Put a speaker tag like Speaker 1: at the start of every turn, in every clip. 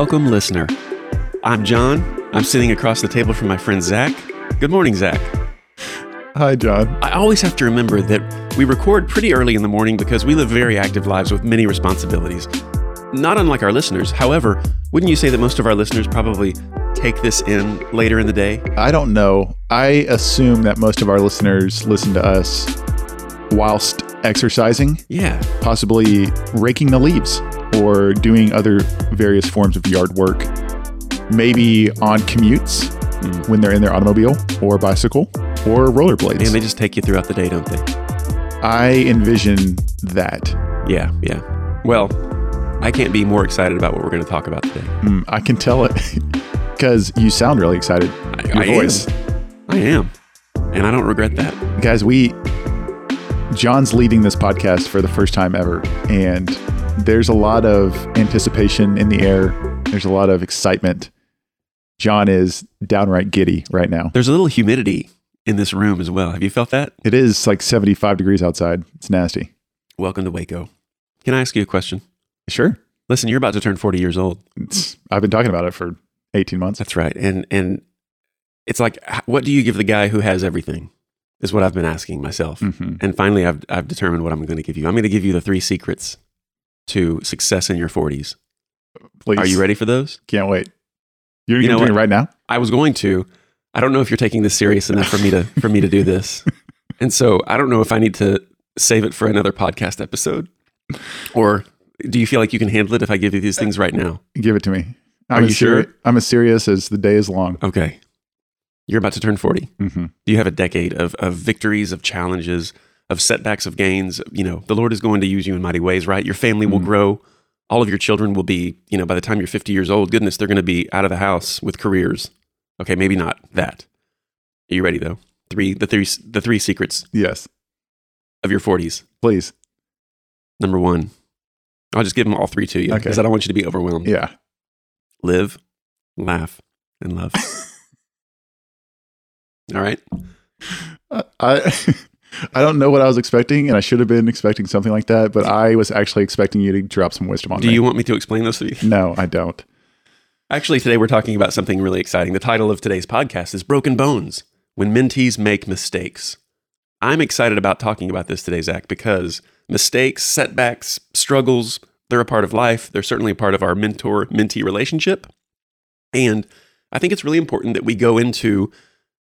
Speaker 1: Welcome, listener. I'm John. I'm sitting across the table from my friend Zach. Good morning, Zach.
Speaker 2: Hi, John.
Speaker 1: I always have to remember that we record pretty early in the morning because we live very active lives with many responsibilities. Not unlike our listeners. However, wouldn't you say that most of our listeners probably take this in later in the day?
Speaker 2: I don't know. I assume that most of our listeners listen to us whilst exercising,
Speaker 1: Yeah.
Speaker 2: possibly raking the leaves or doing other various forms of yard work. Maybe on commutes
Speaker 1: Mm.
Speaker 2: when they're in their automobile or bicycle or rollerblades.
Speaker 1: And they just take you throughout the day, don't they?
Speaker 2: I envision that.
Speaker 1: Yeah, yeah. Well, I can't be more excited about what we're going to talk about today.
Speaker 2: Mm, I can tell it because you sound really excited.
Speaker 1: I,
Speaker 2: Your
Speaker 1: I
Speaker 2: voice.
Speaker 1: Am. I am. And I don't regret that.
Speaker 2: guys we john's leading this podcast for the first time ever and there's a lot of anticipation in the air there's a lot of excitement john is downright giddy right now
Speaker 1: There's a little humidity in this room as well. Have you felt that?
Speaker 2: it is like 75 degrees outside it's nasty
Speaker 1: Welcome to Waco. Can I ask you a question?
Speaker 2: sure
Speaker 1: Listen, you're about to turn 40 years old.
Speaker 2: it's, i've been talking about it for 18 months
Speaker 1: That's right. And and it's like what do you give the guy who has everything? Is what I've been asking myself.
Speaker 2: Mhm.
Speaker 1: And finally I've I've determined what I'm going to give you. I'm going to give you the three secrets to success in your 40s.
Speaker 2: please
Speaker 1: Are you ready for those?
Speaker 2: can't wait you're
Speaker 1: You know
Speaker 2: do it right now
Speaker 1: I was going to. I don't know if you're taking this serious enough for me to for me to do this. And so I don't know if I need to save it for another podcast episode or do you feel like you can handle it if I give you these things right now?
Speaker 2: give it to me
Speaker 1: Are
Speaker 2: I'm
Speaker 1: you
Speaker 2: seri-
Speaker 1: sure?
Speaker 2: i'm as serious as the day is long
Speaker 1: Okay. You're about to turn 40.
Speaker 2: hmm
Speaker 1: you have a decade of, of victories, of challenges, of setbacks, of gains? You know, the Lord is going to use you in mighty ways, right? Your family will
Speaker 2: Mm.
Speaker 1: grow. All of your children will be, you know, by the time you're 50 years old, goodness, they're going to be out of the house with careers. Okay, maybe not that. Are you ready though? Three, the three, the three secrets
Speaker 2: yes
Speaker 1: of your 40s.
Speaker 2: please
Speaker 1: Number one, I'll just give them all three to you
Speaker 2: Okay.
Speaker 1: because I don't want you to be overwhelmed.
Speaker 2: yeah
Speaker 1: Live, laugh, and love. all right.
Speaker 2: I I don't know what I was expecting, and I should have been expecting something like that. But I was actually expecting you to drop some wisdom on
Speaker 1: Do
Speaker 2: me.
Speaker 1: Do you want me to explain those to you?
Speaker 2: No, I don't.
Speaker 1: Actually, today we're talking about something really exciting. The title of today's podcast is Broken Bones When Mentees Make Mistakes. I'm excited about talking about this today, Zach, because mistakes, setbacks, struggles, they're a part of life. They're certainly a part of our mentor mentee relationship. And I think it's really important that we go into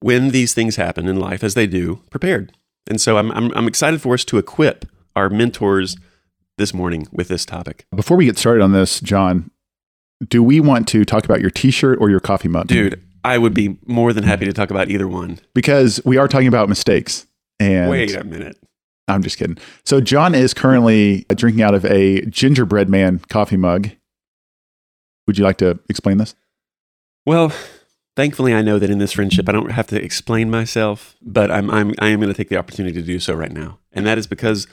Speaker 1: when these things happen in life, as they do, prepared. And so I'm, I'm, I'm excited for us to equip our mentors this morning with this topic.
Speaker 2: Before we get started on this, John, do we want to talk about your T-shirt or your coffee mug,
Speaker 1: Dude, I would be more than happy to talk about either one.
Speaker 2: Because we are talking about mistakes. And
Speaker 1: Wait a minute.
Speaker 2: I'm just kidding. So John is currently drinking out of a gingerbread man coffee mug. Would you like to explain this?
Speaker 1: Well, thankfully, I know that in this friendship, I don't have to explain myself, but I'm, I'm I am going to take the opportunity to do so right now, and that is because,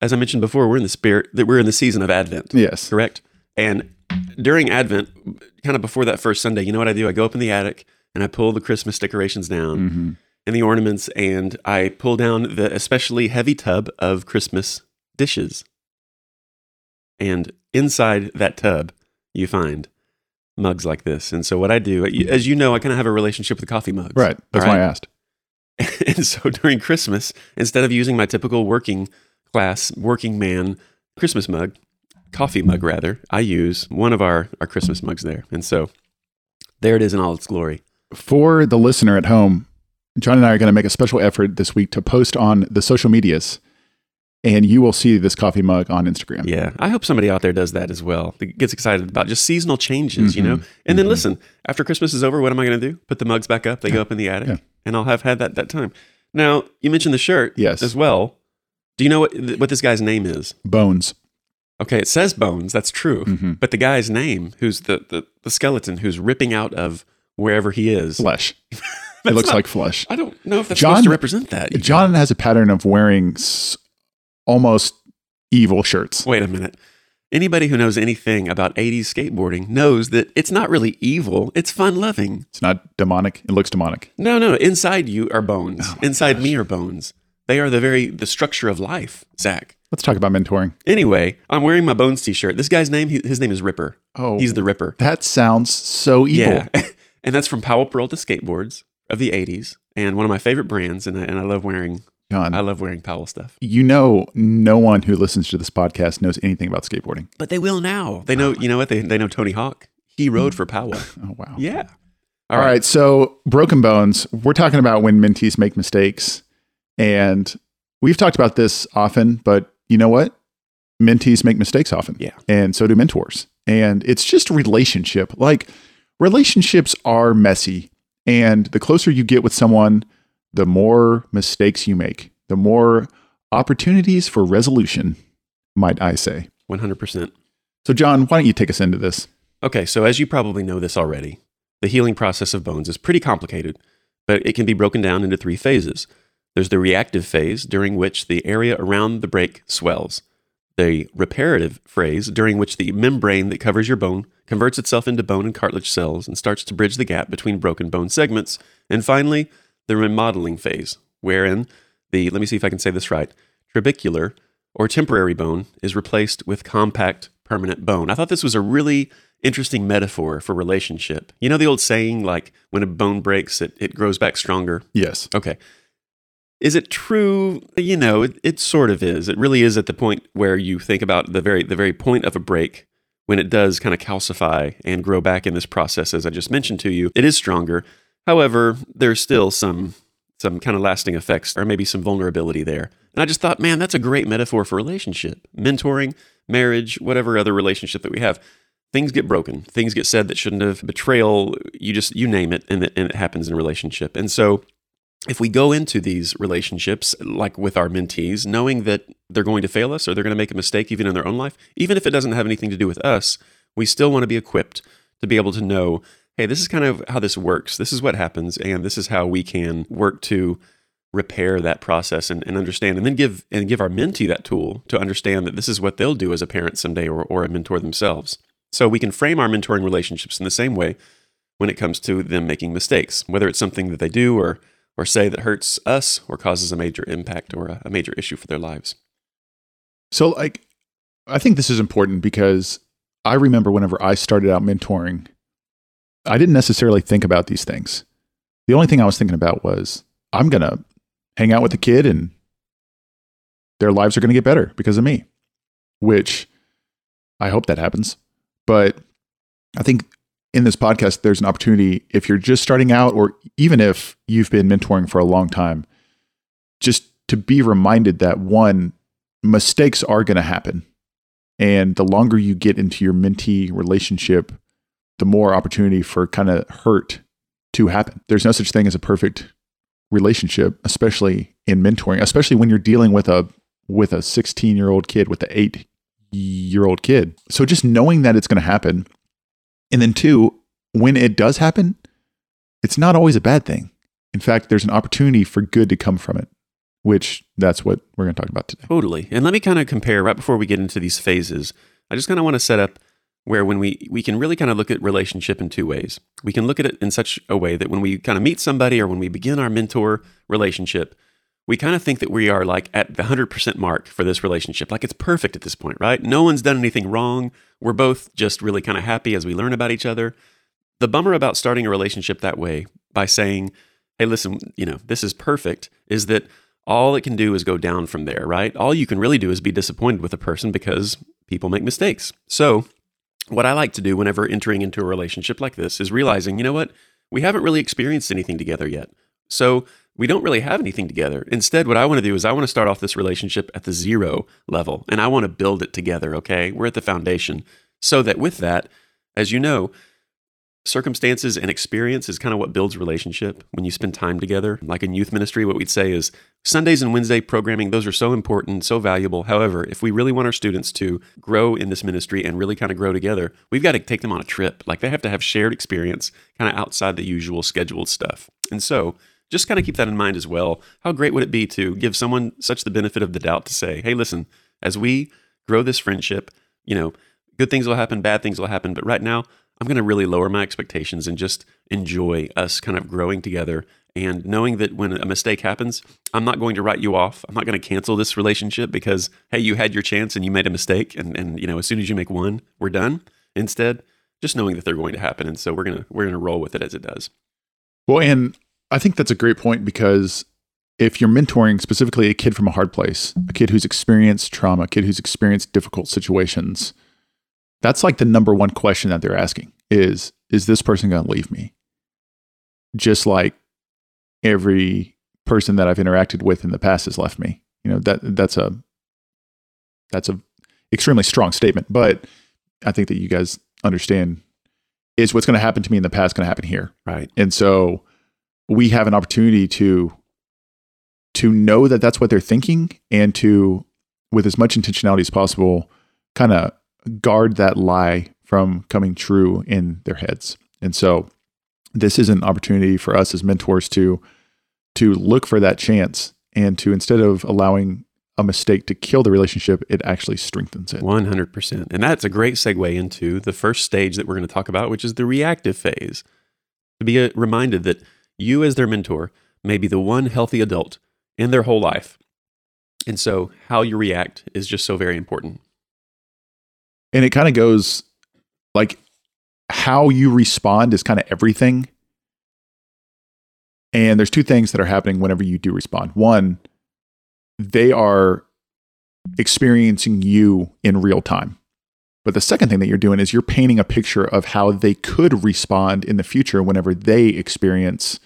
Speaker 1: as I mentioned before, we're in the spirit that we're in the season of Advent,
Speaker 2: Yes.
Speaker 1: correct? And during Advent, kind of before that first Sunday, you know what I do? I go up in the attic and I pull the Christmas decorations down
Speaker 2: hmm
Speaker 1: and the ornaments, and I pull down the especially heavy tub of Christmas dishes. And inside that tub, you find mugs like this. And so, what I do, as you know, I kind of have a relationship with coffee mugs.
Speaker 2: Right. That's
Speaker 1: All
Speaker 2: why I asked.
Speaker 1: and so, during Christmas, instead of using my typical working class, working man Christmas mug, coffee mug rather, I use one of our, our Christmas mugs there. And so, there it is in all its glory.
Speaker 2: For the listener at home, John and I are going to make a special effort this week to post on the social medias, and you will see this coffee mug on Instagram.
Speaker 1: Yeah, I hope somebody out there does that as well. That gets excited about just seasonal changes, you know.
Speaker 2: Mhm.
Speaker 1: And then
Speaker 2: Mhm.
Speaker 1: listen, after Christmas is over, what am I going to do? Put the mugs back up. They go up in the attic,
Speaker 2: Yeah.
Speaker 1: and I'll have had that that time. Now you mentioned the shirt,
Speaker 2: Yes.
Speaker 1: as well. Do you know what what this guy's name is?
Speaker 2: Bones.
Speaker 1: Okay, it says Bones. That's true.
Speaker 2: Mhm.
Speaker 1: But the guy's name, who's the, the the skeleton, who's ripping out of wherever he is.
Speaker 2: Flesh. it looks
Speaker 1: not-
Speaker 2: like flesh.
Speaker 1: I don't know if that's
Speaker 2: John-
Speaker 1: supposed to represent that.
Speaker 2: John has a pattern of wearing almost evil shirts.
Speaker 1: Wait a minute. Anybody who knows anything about 80s skateboarding knows that it's not really evil, it's fun loving.
Speaker 2: It's not demonic. It looks demonic.
Speaker 1: No, no, inside you are bones.
Speaker 2: Oh
Speaker 1: inside
Speaker 2: gosh.
Speaker 1: me are bones. They are the very the structure of life, Zach.
Speaker 2: Let's talk about mentoring.
Speaker 1: Anyway, I'm wearing my Bones t-shirt. This guy's name, he- his name is Ripper.
Speaker 2: Oh,
Speaker 1: He's the Ripper.
Speaker 2: that sounds so evil.
Speaker 1: Yeah. and that's from Powell Peralta Skateboards of the 80s and one of my favorite brands and I, and I love wearing
Speaker 2: John,
Speaker 1: I love wearing Powell stuff.
Speaker 2: you know, no one who listens to this podcast knows anything about skateboarding.
Speaker 1: But they will now. They know, you know what? They they know Tony Hawk. He hmm. rode for Powell.
Speaker 2: Oh, wow.
Speaker 1: Yeah.
Speaker 2: All right. So, broken bones, we're talking about when mentees make mistakes. And we've talked about this often, but you know what? Mentees make mistakes often.
Speaker 1: Yeah.
Speaker 2: And so do mentors. And it's just a relationship. Like, relationships are messy. And the closer you get with someone, the more mistakes you make, the more opportunities for resolution, might I say.
Speaker 1: 100%.
Speaker 2: So, John, why don't you take us into this?
Speaker 1: Okay, so as you probably know this already, the healing process of bones is pretty complicated, but it can be broken down into three phases. There's the reactive phase, during which the area around the break swells. The reparative phase, during which the membrane that covers your bone converts itself into bone and cartilage cells and starts to bridge the gap between broken bone segments. And finally, the remodeling phase, wherein the, let me see if I can say this right, trabecular or temporary bone is replaced with compact permanent bone. I thought this was a really interesting metaphor for relationship. You know the old saying, like when a bone breaks, it, it grows back stronger?
Speaker 2: Yes.
Speaker 1: Okay. Is it true? You know, it, it sort of is. It really is at the point where you think about the very the very point of a break when it does kind of calcify and grow back in this process, as I just mentioned to you. It is stronger. However, there's still some some kind of lasting effects or maybe some vulnerability there. And I just thought, man, that's a great metaphor for relationship, mentoring, marriage, whatever other relationship that we have. Things get broken. Things get said that shouldn't have. Betrayal, you just you name it, and it, and it happens in a relationship. And so if we go into these relationships, like with our mentees, knowing that they're going to fail us or they're going to make a mistake even in their own life, even if it doesn't have anything to do with us, we still want to be equipped to be able to know hey, this is kind of how this works. This is what happens, and this is how we can work to repair that process and, and understand and then give and give our mentee that tool to understand that this is what they'll do as a parent someday or, or a mentor themselves. So we can frame our mentoring relationships in the same way when it comes to them making mistakes, whether it's something that they do or or say that hurts us or causes a major impact or a, a major issue for their lives.
Speaker 2: So, like, I think this is important because I remember whenever I started out mentoring, I didn't necessarily think about these things. The only thing I was thinking about was I'm going to hang out with the kid and their lives are going to get better because of me, which I hope that happens. But I think in this podcast, there's an opportunity if you're just starting out, or even if you've been mentoring for a long time, just to be reminded that one, mistakes are going to happen. And the longer you get into your mentee relationship, the more opportunity for kind of hurt to happen. There's no such thing as a perfect relationship, especially in mentoring, especially when you're dealing with a with a 16 year old kid, with an eight year old kid. So just knowing that it's going to happen, and then two, when it does happen, it's not always a bad thing. In fact, there's an opportunity for good to come from it, which that's what we're going to talk about today.
Speaker 1: Totally. And let me kind of compare right before we get into these phases. I just kind of want to set up where when we we can really kind of look at relationship in two ways. We can look at it in such a way that when we kind of meet somebody or when we begin our mentor relationship, we kind of think that we are like at the 100% mark for this relationship. Like it's perfect at this point, right? No one's done anything wrong. We're both just really kind of happy as we learn about each other. The bummer about starting a relationship that way by saying, "Hey, listen, you know, this is perfect," is that all it can do is go down from there, right? All you can really do is be disappointed with a person because people make mistakes. So, what I like to do whenever entering into a relationship like this is realizing, you know what? We haven't really experienced anything together yet. So, we don't really have anything together. Instead, what I want to do is I want to start off this relationship at the zero level and I want to build it together, okay? We're at the foundation. So that with that, as you know, circumstances and experience is kind of what builds relationship when you spend time together. Like in youth ministry, what we'd say is Sundays and Wednesday programming, those are so important, so valuable. However, if we really want our students to grow in this ministry and really kind of grow together, we've got to take them on a trip. Like they have to have shared experience kind of outside the usual scheduled stuff. And so just kind of keep that in mind as well. How great would it be to give someone such the benefit of the doubt to say, hey, listen, as we grow this friendship, you know, good things will happen, bad things will happen. But right now, I'm going to really lower my expectations and just enjoy us kind of growing together and knowing that when a mistake happens, I'm not going to write you off. I'm not going to cancel this relationship because, hey, you had your chance and you made a mistake. And, and you know, as soon as you make one, we're done. Instead, just knowing that they're going to happen. And so we're going to, we're going to roll with it as it does.
Speaker 2: Well, and I think that's a great point because if you're mentoring specifically a kid from a hard place, a kid who's experienced trauma, a kid who's experienced difficult situations, that's like the number one question that they're asking is, is this person going to leave me? Just like every person that I've interacted with in the past has left me. You know, that that's a that's a extremely strong statement, but I think that you guys understand is what's going to happen to me in the past going to happen here.
Speaker 1: Right.
Speaker 2: And so we have an opportunity to to know that that's what they're thinking and to with as much intentionality as possible kind of guard that lie from coming true in their heads. And so this is an opportunity for us as mentors to to look for that chance and to instead of allowing a mistake to kill the relationship, it actually strengthens it.
Speaker 1: 100%. And that's a great segue into the first stage that we're going to talk about, which is the reactive phase. To be uh, reminded that you, as their mentor, may be the one healthy adult in their whole life. And so, how you react is just so very important.
Speaker 2: And it kind of goes like how you respond is kind of everything. And there's two things that are happening whenever you do respond. One, they are experiencing you in real time. But the second thing that you're doing is you're painting a picture of how they could respond in the future whenever they experience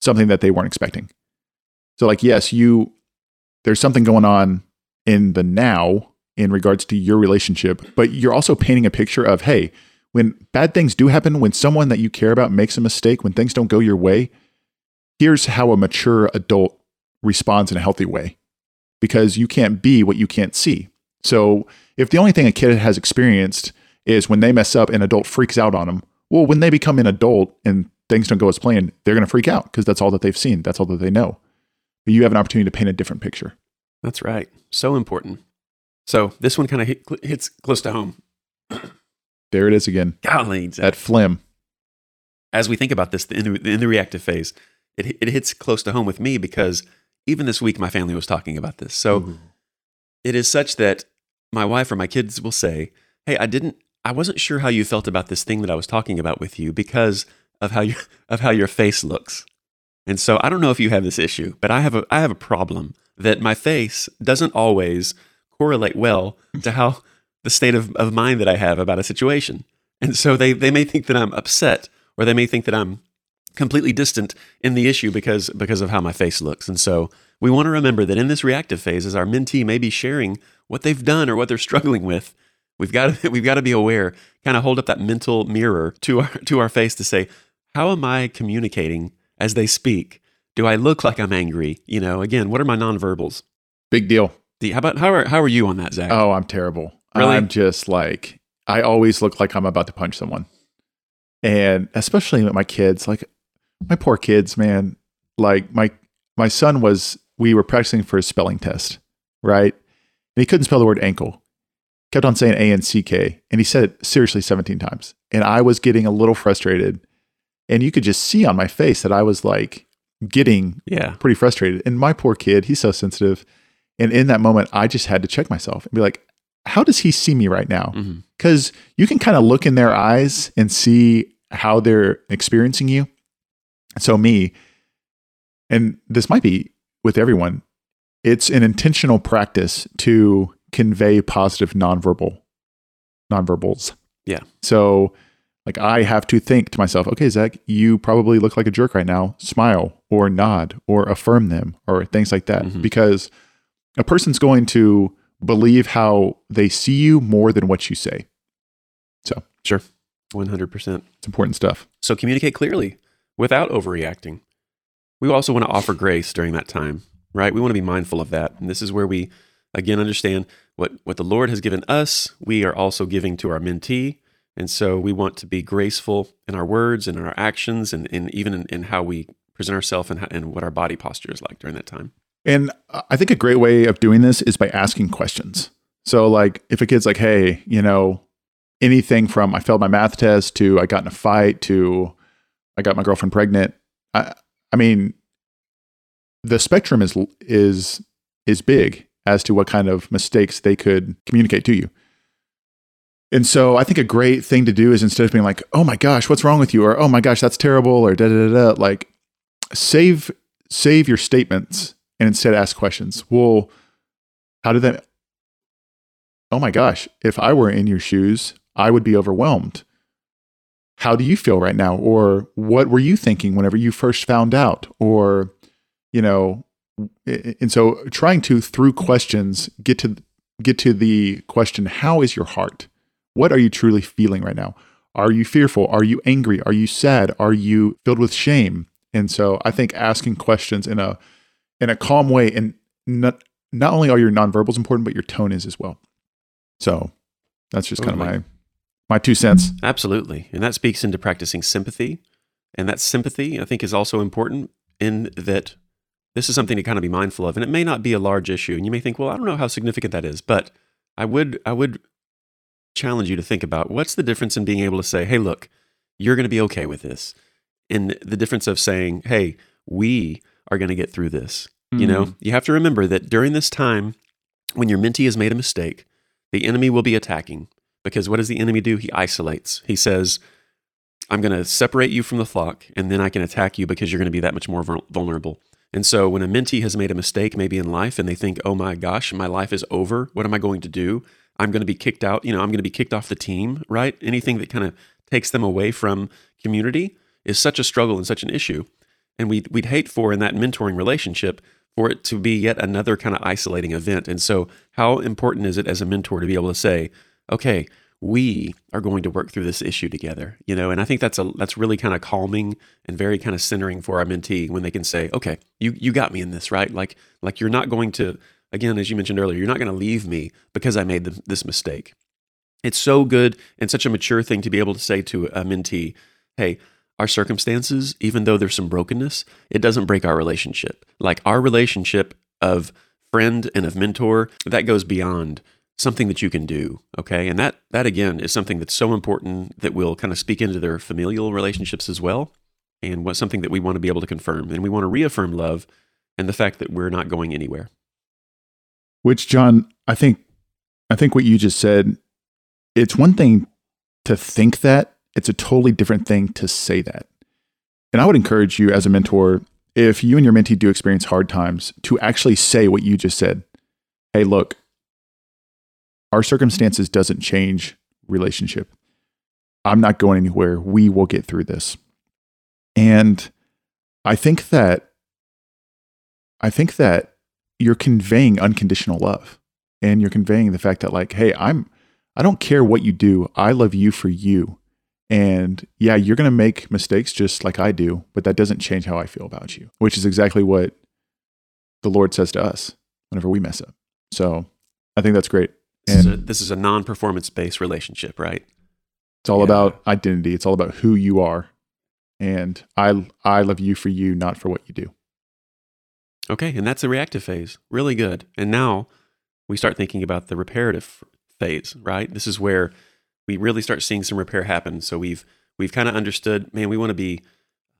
Speaker 2: something that they weren't expecting. So, like, yes, you, there's something going on in the now in regards to your relationship, but you're also painting a picture of, hey, when bad things do happen, when someone that you care about makes a mistake, when things don't go your way, here's how a mature adult responds in a healthy way because you can't be what you can't see. So if the only thing a kid has experienced is when they mess up, an adult freaks out on them, well, when they become an adult and things don't go as planned, they're going to freak out because that's all that they've seen. That's all that they know. But you have an opportunity to paint a different picture.
Speaker 1: That's right. So important. So this one kind of hit, hits close to home.
Speaker 2: There it is again.
Speaker 1: Golly,
Speaker 2: that phlegm.
Speaker 1: As we think about this in the, in the reactive phase, it, it hits close to home with me because even this week my family was talking about this. So Ooh. it is such that my wife or my kids will say, "Hey, I didn't I wasn't sure how you felt about this thing that I was talking about with you because of how you of how your face looks." And so I don't know if you have this issue, but I have a I have a problem that my face doesn't always correlate well to how the state of, of mind that I have about a situation. And so they, they may think that I'm upset or they may think that I'm completely distant in the issue because because of how my face looks. And so we want to remember that in this reactive phase, as our mentee may be sharing what they've done or what they're struggling with, we've got to, we've got to be aware, kind of hold up that mental mirror to our to our face to say, how am I communicating as they speak? Do I look like I'm angry? You know, again, what are my nonverbals?
Speaker 2: Big deal.
Speaker 1: how about how are how are you on that, Zach?
Speaker 2: Oh, I'm terrible.
Speaker 1: Really?
Speaker 2: I'm just like I always look like I'm about to punch someone. And especially with my kids, like my poor kids, man. Like my my son was we were practicing for a spelling test, right? And he couldn't spell the word ankle. Kept on saying A N C K, and he said it seriously 17 times. And I was getting a little frustrated. And you could just see on my face that I was like getting
Speaker 1: yeah.
Speaker 2: pretty frustrated. And my poor kid, he's so sensitive. And in that moment, I just had to check myself and be like, how does he see me right now? Because mm-hmm. you can kind of look in their eyes and see how they're experiencing you. So, me, and this might be with everyone, it's an intentional practice to convey positive nonverbal nonverbals.
Speaker 1: Yeah.
Speaker 2: So, like, I have to think to myself, okay, Zach, you probably look like a jerk right now. Smile or nod or affirm them or things like that. Mm-hmm. Because a person's going to believe how they see you more than what you say. So,
Speaker 1: sure. 100%.
Speaker 2: It's important stuff.
Speaker 1: So, communicate clearly without overreacting. We also want to offer grace during that time. right? We want to be mindful of that. And this is where we again understand what what the Lord has given us, we are also giving to our mentee. And so we want to be graceful in our words and in our actions and, and even in, in how we present ourselves and, and what our body posture is like during that time.
Speaker 2: And I think a great way of doing this is by asking questions. So, like, if a kid's like, hey, you know, anything from I failed my math test to I got in a fight to I got my girlfriend pregnant, I, I mean, the spectrum is is is big as to what kind of mistakes they could communicate to you. And so I think a great thing to do is instead of being like, "Oh my gosh, what's wrong with you?" or "Oh my gosh, that's terrible," or da da da, da like save save your statements and instead ask questions. Well, how did that? Oh my gosh, if I were in your shoes, I would be overwhelmed. How do you feel right now? Or what were you thinking whenever you first found out? Or, you know, and so trying to through questions get to get to the question how is your heart what are you truly feeling right now are you fearful are you angry are you sad are you filled with shame and so i think asking questions in a in a calm way and not not only are your nonverbals important but your tone is as well. So that's just totally. kind of my my two cents.
Speaker 1: Absolutely. And that speaks into practicing sympathy. And that sympathy i think is also important in that this is something to kind of be mindful of. And it may not be a large issue. And you may think well i don't know how significant that is. But i would i would challenge you to think about what's the difference in being able to say hey look you're going to be okay with this. And the difference of saying hey we are going to get through this mm-hmm. you know mm-hmm. you have to remember that during this time when your mentee has made a mistake the enemy will be attacking because what does the enemy do he isolates he says i'm going to separate you from the flock and then i can attack you because you're going to be that much more vulnerable and so when a mentee has made a mistake maybe in life and they think, oh my gosh, my life is over, what am I going to do? I'm going to be kicked out, you know, I'm going to be kicked off the team, right? Anything that kind of takes them away from community is such a struggle and such an issue. And we'd, we'd hate for in that mentoring relationship for it to be yet another kind of isolating event. And so, how important is it as a mentor to be able to say, okay, we are going to work through this issue together you know? And i think that's a that's really kind of calming and very kind of centering for our mentee when they can say okay you you got me in this right? Like like you're not going to again as you mentioned earlier you're not going to leave me because i made the, this mistake. It's so good and such a mature thing to be able to say to a mentee hey our circumstances even though there's some brokenness it doesn't break our relationship. Like our relationship of friend and of mentor that goes beyond something that you can do okay? And that that again is something that's so important that will kind of speak into their familial relationships as well and what something that we want to be able to confirm and we want to reaffirm love and the fact that we're not going anywhere.
Speaker 2: Which john i think i think what you just said it's one thing to think that it's a totally different thing to say that and i would encourage you as a mentor if you and your mentee do experience hard times to actually say what you just said hey look our circumstances doesn't change relationship. I'm not going anywhere. We will get through this. And I think that I think that you're conveying unconditional love and you're conveying the fact that like, hey, I'm I don't care what you do. I love you for you. And yeah, you're going to make mistakes just like I do, but that doesn't change how I feel about you, which is exactly what the Lord says to us whenever we mess up. So I think that's great.
Speaker 1: This is, a, this is a non-performance based relationship, right?
Speaker 2: It's all yeah. about identity. It's all about who you are, and I I love you for you, not for what you do.
Speaker 1: Okay, and that's the reactive phase. Really good. And now we start thinking about the reparative phase, right? This is where we really start seeing some repair happen. So we've we've kind of understood, man, we want to be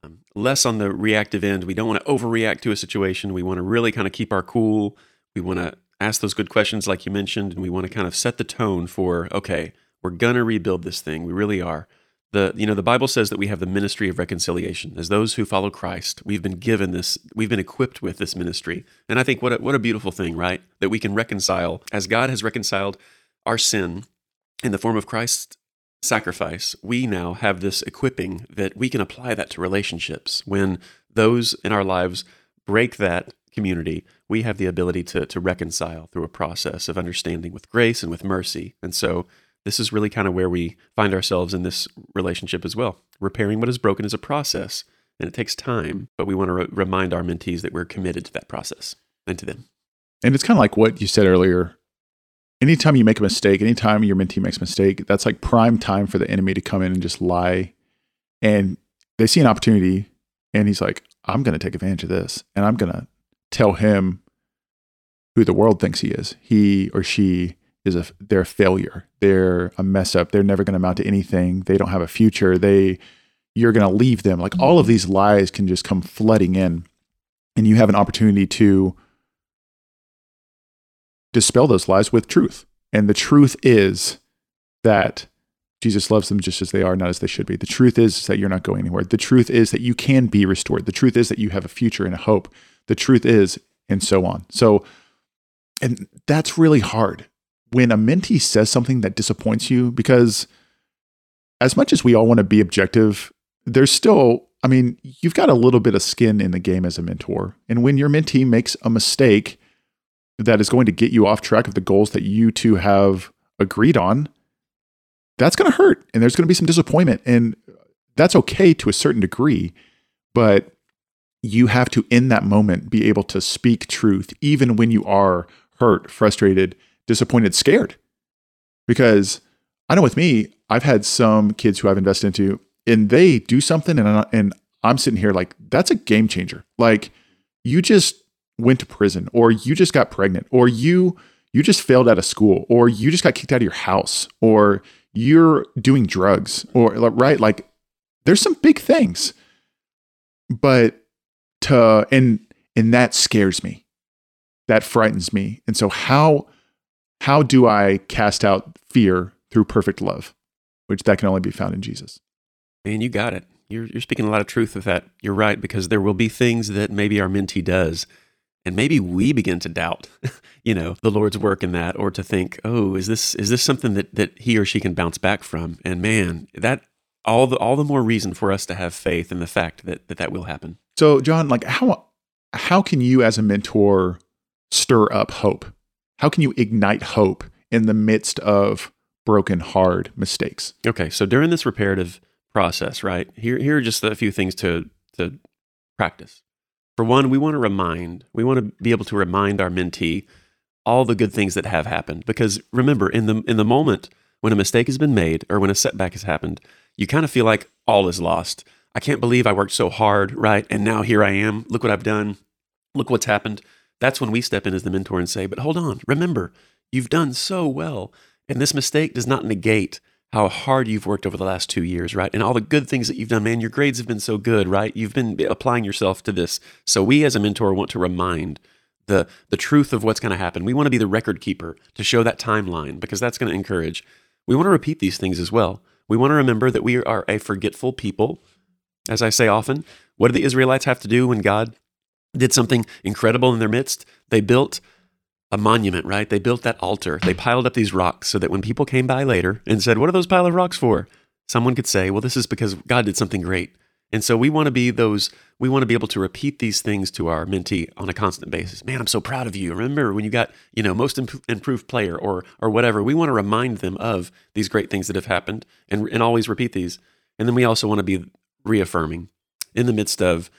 Speaker 1: um, less on the reactive end. We don't want to overreact to a situation. We want to really kind of keep our cool. We want to ask those good questions like you mentioned and we want to kind of set the tone for okay we're to rebuild this thing we really are the you know the bible says that we have the ministry of reconciliation as those who follow christ we've been given this we've been equipped with this ministry and i think what a, what a beautiful thing right that we can reconcile as god has reconciled our sin in the form of christ's sacrifice we now have this equipping that we can apply that to relationships when those in our lives break that community, we have the ability to, to reconcile through a process of understanding with grace and with mercy. And so this is really kind of where we find ourselves in this relationship as well. Repairing what is broken is a process and it takes time, but we want to re- remind our mentees that we're committed to that process. and to them.
Speaker 2: And it's kind of like what you said earlier. Anytime you make a mistake, anytime your mentee makes a mistake, that's like prime time for the enemy to come in and just lie. And they see an opportunity, and he's like, I'm going to take advantage of this, and I'm going to tell him who the world thinks he is. He or she is a they're a failure. They're a mess up. They're never going to amount to anything. They don't have a future. They you're going to leave them. Like all of mm-hmm. these lies can just come flooding in, and you have an opportunity to dispel those lies with truth. And the truth is that Jesus loves them just as they are, not as they should be. The truth is that you're not going anywhere. The truth is that you can be restored. The truth is that you have a future and a hope. The truth is, and so on. So, and that's really hard when a mentee says something that disappoints you, because as much as we all want to be objective, there's still, I mean, you've got a little bit of skin in the game as a mentor. And when your mentee makes a mistake, that is going to get you off track of the goals that you two have agreed on, that's going to hurt. And there's going to be some disappointment. And that's okay to a certain degree. But you have to, in that moment, be able to speak truth, even when you are hurt, frustrated, disappointed, scared. Because I know with me, I've had some kids who I've invested into, and they do something, and, and I'm sitting here like, that's a game changer. Like, you just went to prison or you just got pregnant or you you just failed out of school or you just got kicked out of your house or you're doing drugs or right? Like there's some big things. But to and and that scares me. That frightens me. And so how how do i cast out fear through perfect love which that can only be found in jesus?
Speaker 1: Man you got it. You're, you're speaking a lot of truth with that. You're right because there will be things that maybe our mentee does and maybe we begin to doubt you know the lord's work in that or to think oh is this is this something that that he or she can bounce back from? And man that all the all the more reason for us to have faith in the fact that that, that will happen.
Speaker 2: So john like how how can you as a mentor stir up hope? How can you ignite hope in the midst of broken hard mistakes?
Speaker 1: Okay so during this reparative process right here here are just a few things to to practice for one, we want to remind, we want to be able to remind our mentee all the good things that have happened. Because remember, in the in the moment when a mistake has been made or when a setback has happened, you kind of feel like all is lost. I can't believe I worked so hard, right? And now here I am. Look what I've done. Look what's happened. That's when we step in as the mentor and say, but hold on, remember, you've done so well. And this mistake does not negate how hard you've worked over the last two years, right? And all the good things that you've done, man. Your grades have been so good, right? You've been applying yourself to this. So we as a mentor want to remind the the truth of what's going to happen. We want to be the record keeper to show that timeline because that's going to encourage. We want to repeat these things as well. We want to remember that we are a forgetful people. As I say often, what did the Israelites have to do when God did something incredible in their midst? They built a monument, right? They built that altar. They piled up these rocks so that when people came by later and said, What are those pile of rocks for? Someone could say, Well, this is because God did something great. And so we want to be those, we want to be able to repeat these things to our mentee on a constant basis. Man, I'm so proud of you. Remember when you got, you know, most imp- improved player or or whatever. We want to remind them of these great things that have happened and, and always repeat these. And then we also want to be reaffirming in the midst of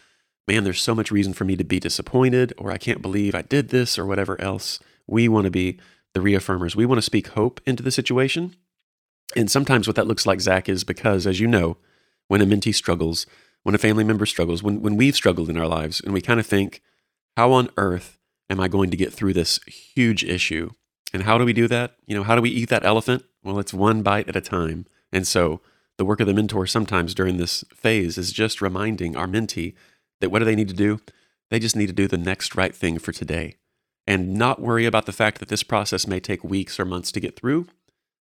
Speaker 1: man, there's so much reason for me to be disappointed, or I can't believe I did this, or whatever else. We want to be the reaffirmers. We want to speak hope into the situation. And sometimes what that looks like, Zach, is because, as you know, when a mentee struggles, when a family member struggles, when, when we've struggled in our lives, and we kind of think, how on earth am I going to get through this huge issue? And how do we do that? You know, how do we eat that elephant? Well, it's one bite at a time. And so the work of the mentor sometimes during this phase is just reminding our mentee that what do they need to do? They just need to do the next right thing for today and not worry about the fact that this process may take weeks or months to get through,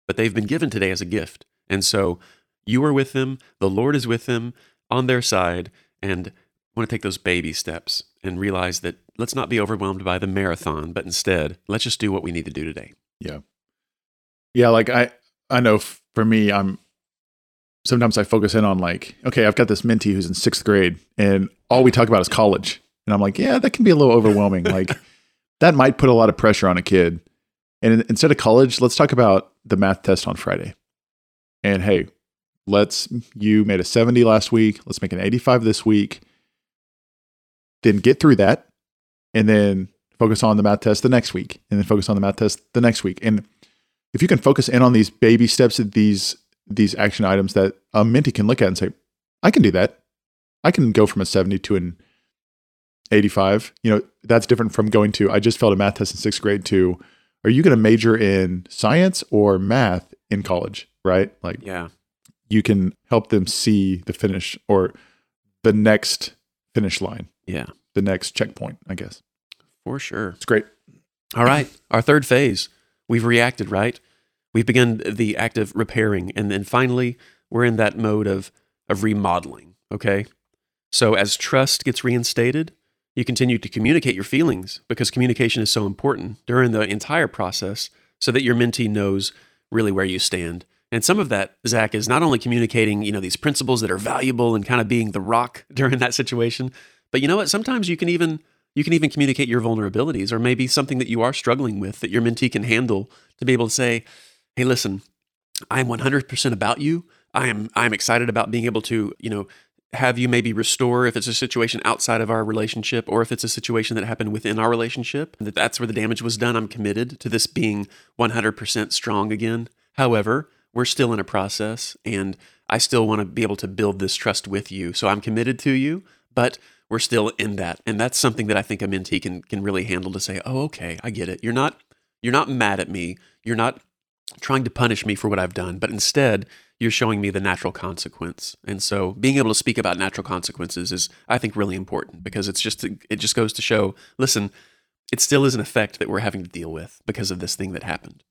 Speaker 1: but they've been given today as a gift. And so you are with them, the Lord is with them on their side, and want to take those baby steps and realize that let's not be overwhelmed by the marathon, but instead, let's just do what we need to do today.
Speaker 2: Yeah. Yeah, like I I know for me I'm sometimes I focus in on like, okay, I've got this mentee who's in sixth grade and all we talk about is college. And I'm like, yeah, that can be a little overwhelming. like that might put a lot of pressure on a kid. And instead of college, let's talk about the math test on Friday. And hey, let's, you made a 70 last week. Let's make an 85 this week. Then get through that. And then focus on the math test the next week, and then focus on the math test the next week. And if you can focus in on these baby steps, these these action items that um, a mentee can look at and say, I can do that. I can go from a 70 to an 85. You know, that's different from going to, I just failed a math test in sixth grade to, are you going to major in science or math in college? Right? Like,
Speaker 1: Yeah.
Speaker 2: you can help them see the finish or the next finish line,
Speaker 1: Yeah.
Speaker 2: the next checkpoint, I guess.
Speaker 1: For sure.
Speaker 2: It's great.
Speaker 1: All right. Our third phase. We've reacted, right? We've begun the act of repairing. And then finally, we're in that mode of, of remodeling. Okay. So as trust gets reinstated, you continue to communicate your feelings because communication is so important during the entire process so that your mentee knows really where you stand. And some of that, Zach, is not only communicating, you know, these principles that are valuable and kind of being the rock during that situation, but you know what? Sometimes you can even you can even communicate your vulnerabilities or maybe something that you are struggling with that your mentee can handle to be able to say, "Hey, listen, I'm 100% about you. I am I'm excited about being able to, you know, have you maybe restore if it's a situation outside of our relationship or if it's a situation that happened within our relationship that that's where the damage was done. I'm committed to this being 100% strong again. However we're still in a process and i still want to be able to build this trust with you. So i'm committed to you but we're still in that. And that's something that i think a mentee can can really handle to say oh okay i get it. You're not you're not mad at me. You're not trying to punish me for what I've done, but instead you're showing me the natural consequence. And so being able to speak about natural consequences is I think really important because it's just it just goes to show, listen, it still is an effect that we're having to deal with because of this thing that happened.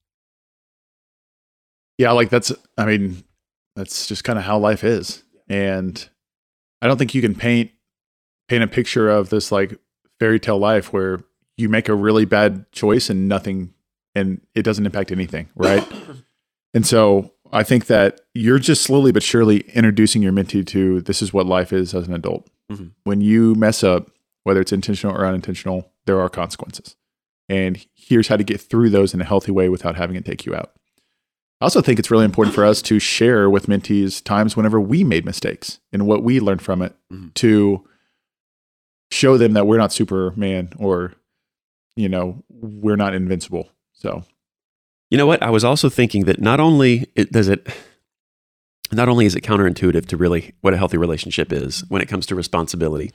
Speaker 2: Yeah, like that's I mean, that's just kind of how life is. And I don't think you can paint paint a picture of this like fairy tale life where you make a really bad choice and nothing and it doesn't impact anything, right? and so I think that you're just slowly but surely introducing your mentee to this is what life is as an adult.
Speaker 1: Mhm.
Speaker 2: When you mess up, whether it's intentional or unintentional, there are consequences. And here's how to get through those in a healthy way without having it take you out. I also think it's really important for us to share with mentees times whenever we made mistakes and what we learned from it
Speaker 1: Mhm.
Speaker 2: to show them that we're not Superman or, you know, we're not invincible. So,
Speaker 1: You know what? I was also thinking that not only does it not only is it counterintuitive to really what a healthy relationship is when it comes to responsibility,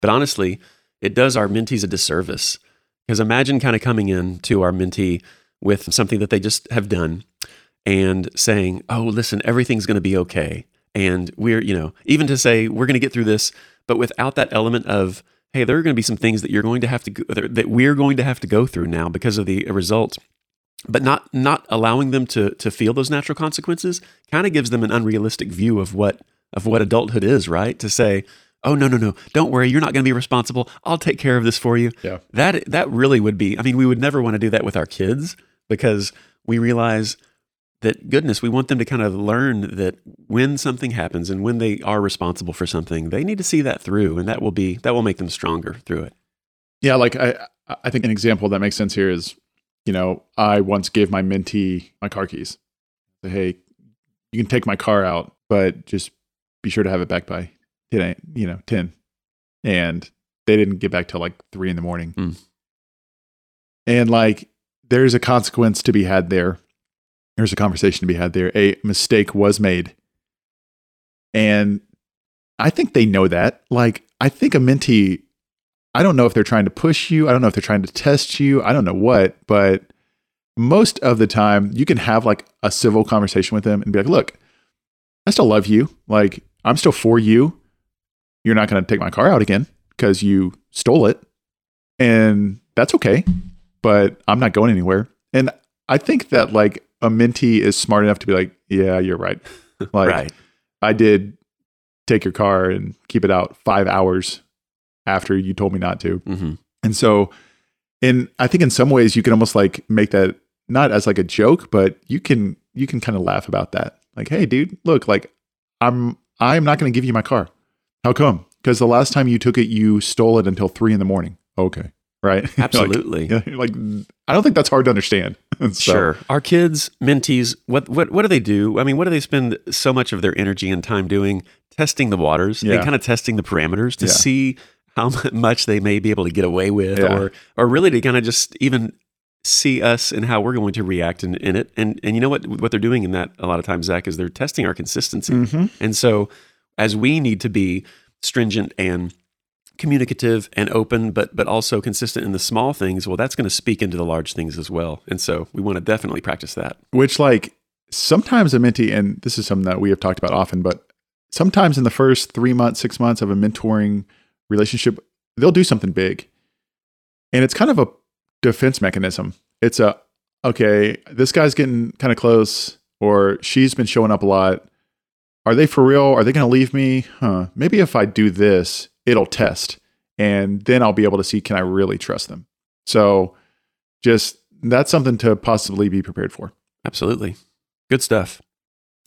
Speaker 1: but honestly, it does our mentees a disservice. Because imagine kind of coming in to our mentee with something that they just have done and saying, "Oh, listen, everything's going to be okay." And we're, you know, even to say we're going to get through this, but without that element of, "Hey, there are going to be some things that you're going to have to go, that we're going to have to go through now because of the uh, result." but not not allowing them to to feel those natural consequences kind of gives them an unrealistic view of what of what adulthood is right to say oh no no no don't worry you're not going to be responsible i'll take care of this for you
Speaker 2: Yeah.
Speaker 1: that that really would be i mean we would never want to do that with our kids because we realize that goodness we want them to kind of learn that when something happens and when they are responsible for something they need to see that through and that will be that will make them stronger through it
Speaker 2: yeah, like I, I think an example that makes sense here is, you know, I once gave my mentee my car keys. Say, hey, you can take my car out, but just be sure to have it back by 10, a- you know, 10. And they didn't get back till like three in the morning.
Speaker 1: Mm.
Speaker 2: And like, there's a consequence to be had there. There's a conversation to be had there. A mistake was made. And I think they know that. Like, I think a mentee, I don't know if they're trying to push you. I don't know if they're trying to test you. I don't know what, but most of the time you can have like a civil conversation with them and be like, look, I still love you. Like, I'm still for you. You're not going to take my car out again because you stole it. And that's okay. But I'm not going anywhere. And I think that like a mentee is smart enough to be like, yeah, you're right. Like,
Speaker 1: right
Speaker 2: I did take your car and keep it out five hours after you told me not to.
Speaker 1: hmm
Speaker 2: And so, in I think in some ways you can almost like make that not as like a joke, but you can you can kind of laugh about that. Like, hey, dude, look, like I'm I'm not going to give you my car. How come? Because the last time you took it, you stole it until three in the morning. Okay, right?
Speaker 1: Absolutely
Speaker 2: yeah, like I don't think that's hard to understand. So-
Speaker 1: Sure. Our kids, mentees, what what what do they do? I mean, what do they spend so much of their energy and time doing? Testing the waters
Speaker 2: Yeah.
Speaker 1: and kind of testing the parameters to
Speaker 2: Yeah.
Speaker 1: see how much they may be able to get away with,
Speaker 2: Yeah.
Speaker 1: or or really to kind of just even see us and how we're going to react in, in it. And and you know what what they're doing in that a lot of times, Zach, is they're testing our consistency.
Speaker 2: Mhm.
Speaker 1: And so as we need to be stringent and communicative and open, but but also consistent in the small things, well, that's going to speak into the large things as well. And so we want to definitely practice that.
Speaker 2: Which, like, sometimes a mentee, and this is something that we have talked about often, but sometimes in the first three months, six months of a mentoring relationship, they'll do something big. And it's kind of a defense mechanism. It's a, okay, this guy's getting kind of close, or she's been showing up a lot. Are they for real? Are they going to leave me? Huh. Maybe if I do this, it'll test. And then I'll be able to see can I really trust them? So just that's something to possibly be prepared for.
Speaker 1: Absolutely. Good stuff.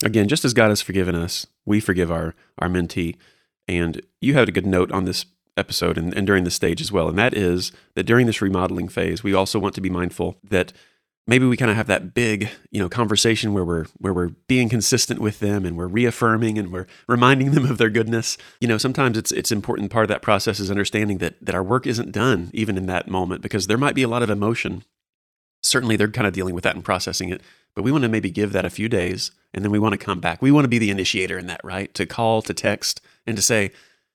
Speaker 1: Again, just as God has forgiven us, we forgive our, our mentee. And you had a good note on this episode and, and during the stage as well. And that is that during this remodeling phase, we also want to be mindful that maybe we kind of have that big, you know, conversation where we're where we're being consistent with them and we're reaffirming and we're reminding them of their goodness. You know, sometimes it's it's important part of that process is understanding that that our work isn't done even in that moment because there might be a lot of emotion. Certainly they're kind of dealing with that and processing it, but we want to maybe give that a few days and then we want to come back. We want to be the initiator in that, right? To call, to text and to say,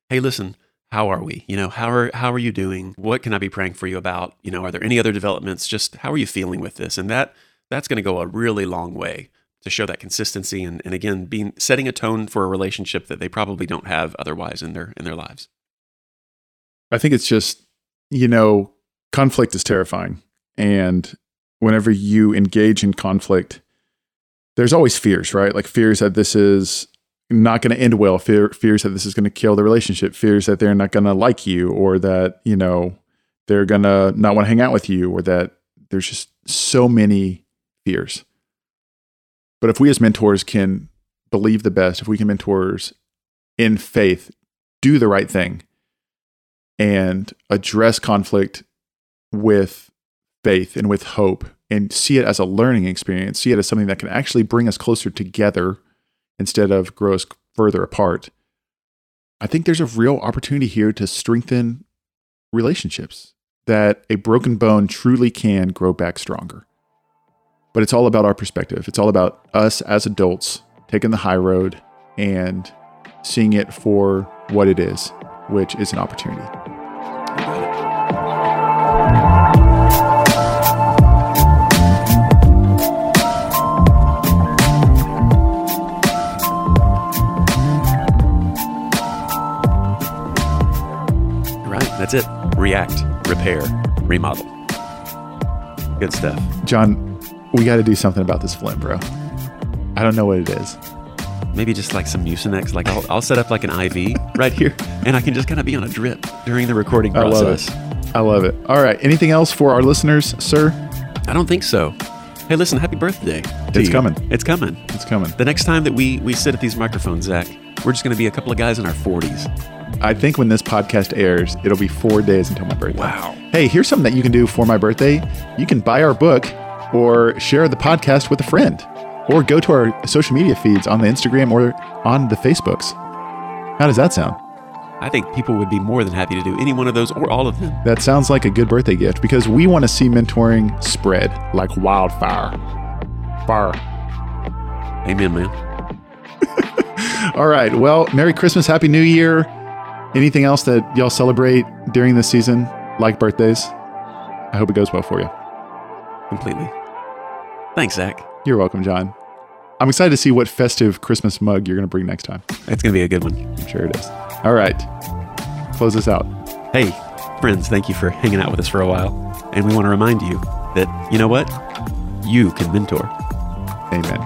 Speaker 1: "Hey, listen, how are we? You know, how are how are you doing? What can I be praying for you about? You know, are there any other developments? Just how are you feeling with this?" And that that's going to go a really long way to show that consistency and, and again being setting a tone for a relationship that they probably don't have otherwise in their in their lives.
Speaker 2: I think it's just, you know, conflict is terrifying. And whenever you engage in conflict, there's always fears, right? Like fears that this is not going to end well, fear, fears that this is going to kill the relationship, fears that they're not going to like you, or that, you know, they're going to not want to hang out with you, or that there's just so many fears. But if we as mentors can believe the best, if we can mentors in faith do the right thing, and address conflict with faith and with hope and see it as a learning experience, see it as something that can actually bring us closer together instead of grow us further apart. I think there's a real opportunity here to strengthen relationships, that a broken bone truly can grow back stronger. But it's all about our perspective. It's all about us as adults taking the high road and seeing it for what it is, which is an opportunity.
Speaker 1: React, repair, remodel. Good stuff.
Speaker 2: John, we got to do something about this phlegm, bro. I don't know what it is.
Speaker 1: Maybe just like some Mucinex. Like I'll, I'll set up like an IV right here, and I can just kind of be on a drip during the recording process.
Speaker 2: I love it. I love it. All right. Anything else for our listeners, sir?
Speaker 1: I don't think so. Hey, listen, happy birthday.
Speaker 2: It's
Speaker 1: you.
Speaker 2: coming.
Speaker 1: It's coming.
Speaker 2: It's coming.
Speaker 1: The next time that we we sit at these microphones, Zach, we're just going to be a couple of guys in our 40s.
Speaker 2: I think when this podcast airs, it'll be four days until my birthday.
Speaker 1: Wow.
Speaker 2: Hey, here's something that you can do for my birthday. You can buy our book or share the podcast with a friend or go to our social media feeds on the Instagram or on the Facebooks. How does that sound?
Speaker 1: I think people would be more than happy to do any one of those or all of them.
Speaker 2: That sounds like a good birthday gift because we want to see mentoring spread like wildfire. Fire.
Speaker 1: Amen, man.
Speaker 2: All right. Well, Merry Christmas, Happy New Year. Anything else that y'all celebrate during this season, like birthdays? I hope it goes well for you.
Speaker 1: Completely. Thanks, Zach.
Speaker 2: You're welcome, John. I'm excited to see what festive Christmas mug you're going to bring next time.
Speaker 1: It's going to be a good one.
Speaker 2: I'm sure it is. All right. Close this out.
Speaker 1: Hey, friends, thank you for hanging out with us for a while. And we want to remind you that, you know what? You can mentor.
Speaker 2: Amen.